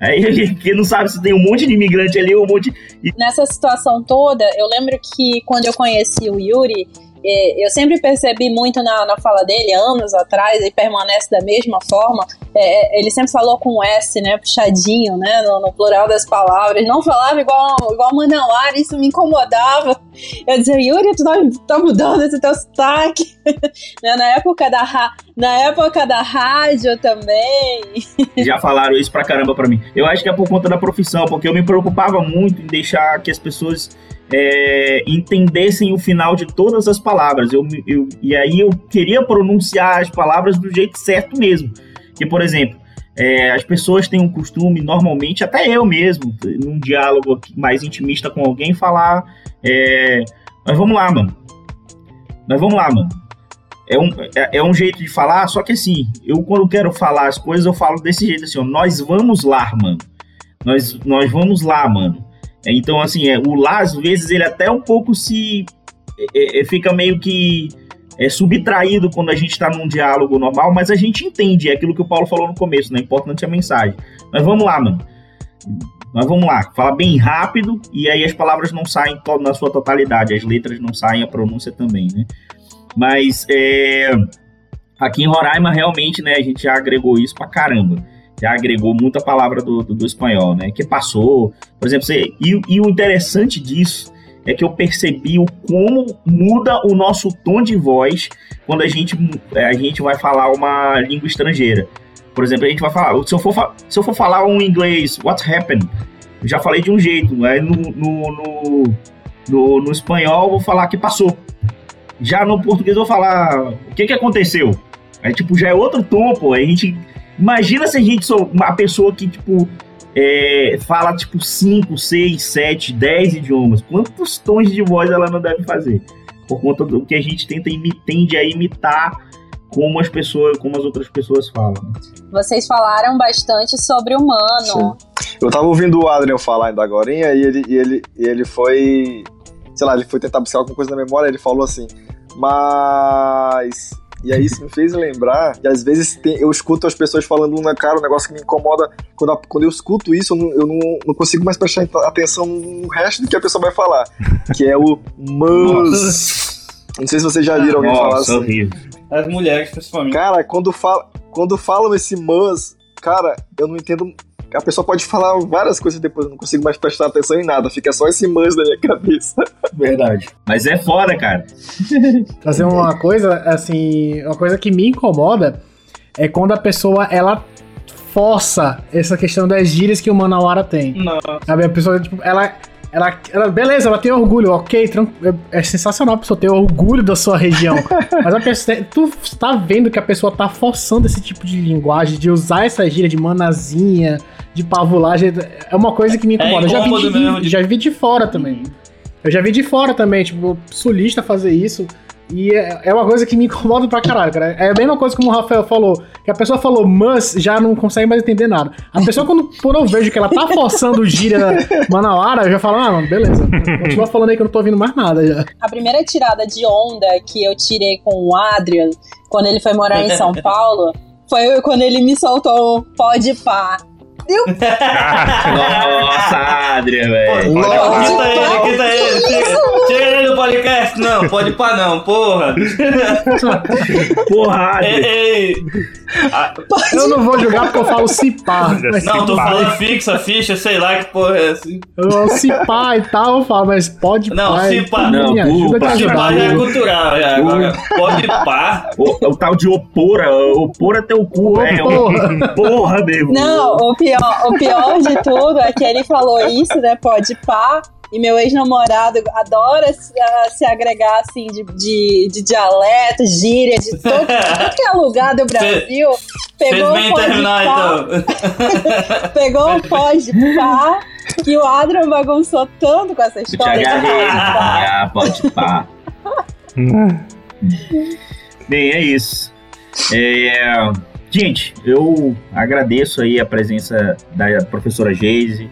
Aí ele que não sabe se tem um monte de imigrante ali um monte. Nessa situação toda, eu lembro que quando eu conheci o Yuri, é, eu sempre percebi muito na, na fala dele, anos atrás, e permanece da mesma forma. É, é ele sempre falou com S, né? Puxadinho, né? No, no, plural das palavras. Não falava igual, igual Manauara, isso me incomodava. Eu dizia, Yuri, tu tá, tá mudando esse teu sotaque. Né, na, época da, na época da rádio também. Já falaram isso pra caramba pra mim. Eu acho que é por conta da profissão, porque eu me preocupava muito em deixar que as pessoas é, entendessem o final de todas as palavras. Eu, eu, e aí eu queria pronunciar as palavras do jeito certo mesmo. Que, por exemplo, é, as pessoas têm um costume, normalmente, até eu mesmo, num diálogo mais intimista com alguém, falar. É, mas vamos lá, mano. Mas vamos lá, mano. É um, é, é, um jeito de falar, só que assim, eu quando quero falar as coisas, eu falo desse jeito assim, ó, nós vamos lá, mano. Nós, nós vamos lá, mano. É, então, assim, é, o lá, às vezes, ele até um pouco se. É, é, fica meio que é, subtraído quando a gente está num diálogo normal, mas a gente entende, é aquilo que o Paulo falou no começo, né? Importante a mensagem. Mas vamos lá, mano. Mas vamos lá, fala bem rápido e aí as palavras não saem na sua totalidade, as letras não saem, a pronúncia também, né? Mas é, aqui em Roraima, realmente, né, a gente já agregou isso pra caramba já agregou muita palavra do, do, do espanhol, né? Que passou, por exemplo, você, e, e o interessante disso é que eu percebi o como muda o nosso tom de voz quando a gente, é, a gente vai falar uma língua estrangeira. Por exemplo, a gente vai falar, se eu for, se eu for falar um inglês, what happened? Eu já falei de um jeito, aí no, no, no, no, no espanhol eu vou falar que passou. Já no português eu vou falar o que que aconteceu. Aí, tipo, já é outro tom, pô. A gente Imagina se a gente sou uma pessoa que, tipo, é, fala, tipo, 5, 6, 7, 10 idiomas. Quantos tons de voz ela não deve fazer? Por conta do que a gente tenta tende a imitar como as pessoas, como as outras pessoas falam. Vocês falaram bastante sobre o humano. Sim. Eu tava ouvindo o Adrian falar ainda agora e ele, e ele, e ele foi. Sei lá, ele foi tentar buscar alguma coisa na memória, ele falou assim, mas e aí isso me fez lembrar que às vezes tem, eu escuto as pessoas falando na cara um negócio que me incomoda. Quando, a, quando eu escuto isso, eu, não, eu não, não, consigo mais prestar atenção no resto do que a pessoa vai falar. Que é o mas. Não sei se vocês já viram alguém Nossa, falar assim. Horrível. As mulheres, principalmente. Cara, quando, fala, quando falam esse mas, cara, eu não entendo a pessoa pode falar várias coisas depois, eu não consigo mais prestar atenção em nada, fica só esse mas na minha cabeça. Verdade. Mas é fora, cara. Fazer uma coisa, assim, uma coisa que me incomoda é quando a pessoa, ela força essa questão das gírias que o Manauara tem. Não. Sabe, a pessoa, tipo, ela, ela, ela, beleza, ela tem orgulho, ok, é, é sensacional a pessoa ter orgulho da sua região. mas a pessoa, tu tá vendo que a pessoa tá forçando esse tipo de linguagem, de usar essa gíria de manazinha, de pavulagem é uma coisa que me incomoda. É eu já vi, de, mesmo, de... já vi de fora também. Eu já vi de fora também, tipo, sulista fazer isso. E é, é uma coisa que me incomoda pra caralho, cara. É a mesma coisa como o Rafael falou, que a pessoa falou mas já não consegue mais entender nada. A pessoa, quando, quando eu vejo que ela tá forçando gíria manauara, eu já falo, ah, mano, beleza. Continua falando aí que eu não tô ouvindo mais nada já. A primeira tirada de onda que eu tirei com o Adrian, quando ele foi morar em São Paulo, foi quando ele me soltou pode pá. Nossa, Adria, velho. Quita ele, quita ele. Tira, tira ele do podcast. Não, pode pá não, porra. Porra, Ei, Adria. ei. Ah, Eu não vou jogar porque eu falo cipá. Não, tô falando fixa, ficha, sei lá que porra é assim. Eu falo cipá e tal, eu falo, mas pode Não, pá. cipá. Me Não, ajuda a pá, te Tipo, ajudar, já é cultural, já. Agora, pode pá. O, o tal de opora, opora teu cu, é. porra. Porra, mesmo. Não, o pior, o pior de tudo é que ele falou isso, né? Pode pá. E meu ex-namorado adora se, a- se agregar assim de, de, de dialeto, gíria, de todo, tudo que é lugar do Brasil. Pegou o pode terminar, pá, então. pegou o pode pá. E o Adrian bagunçou tanto com essa Eu te história. de agarrei. pode pá. Ah, pode pá. Bem, é isso. É, Gente, eu agradeço aí a presença da professora Geise,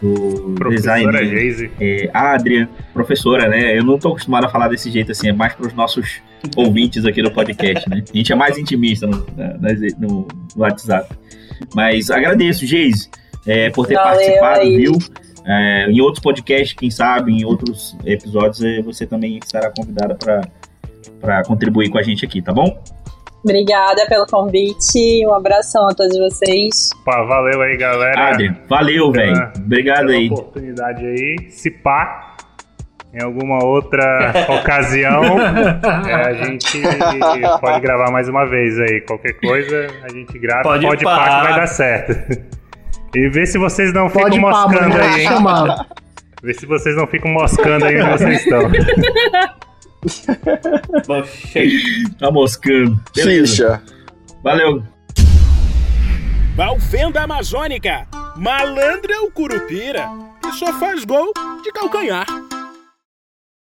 do Professora designer Geise. é, Adria, professora, né? Eu não tô acostumado a falar desse jeito assim, é mais pros nossos ouvintes aqui do podcast, né? A gente é mais intimista no, no- no WhatsApp. Mas agradeço, Geise, é, por ter Valeu participado, aí. viu? É, em outros podcasts, quem sabe, em outros episódios, é, você também estará convidada para contribuir com a gente aqui, tá bom? Obrigada pelo convite. Um abração a todos vocês. Pá, valeu aí, galera. Valeu, velho. Obrigado pela aí. oportunidade aí. Se pá, em alguma outra ocasião, é, a gente pode gravar mais uma vez aí. Qualquer coisa, a gente grava. Pode Pode, pá. pá que vai dar certo. E vê se vocês não Pode ficam pá, moscando aí, hein? chamar. Vê se vocês não ficam moscando aí onde vocês estão. Tá moscando. Beleza. Ficha. Valeu. Valfenda Amazônica. Malandra é o Curupira. E só faz gol de calcanhar.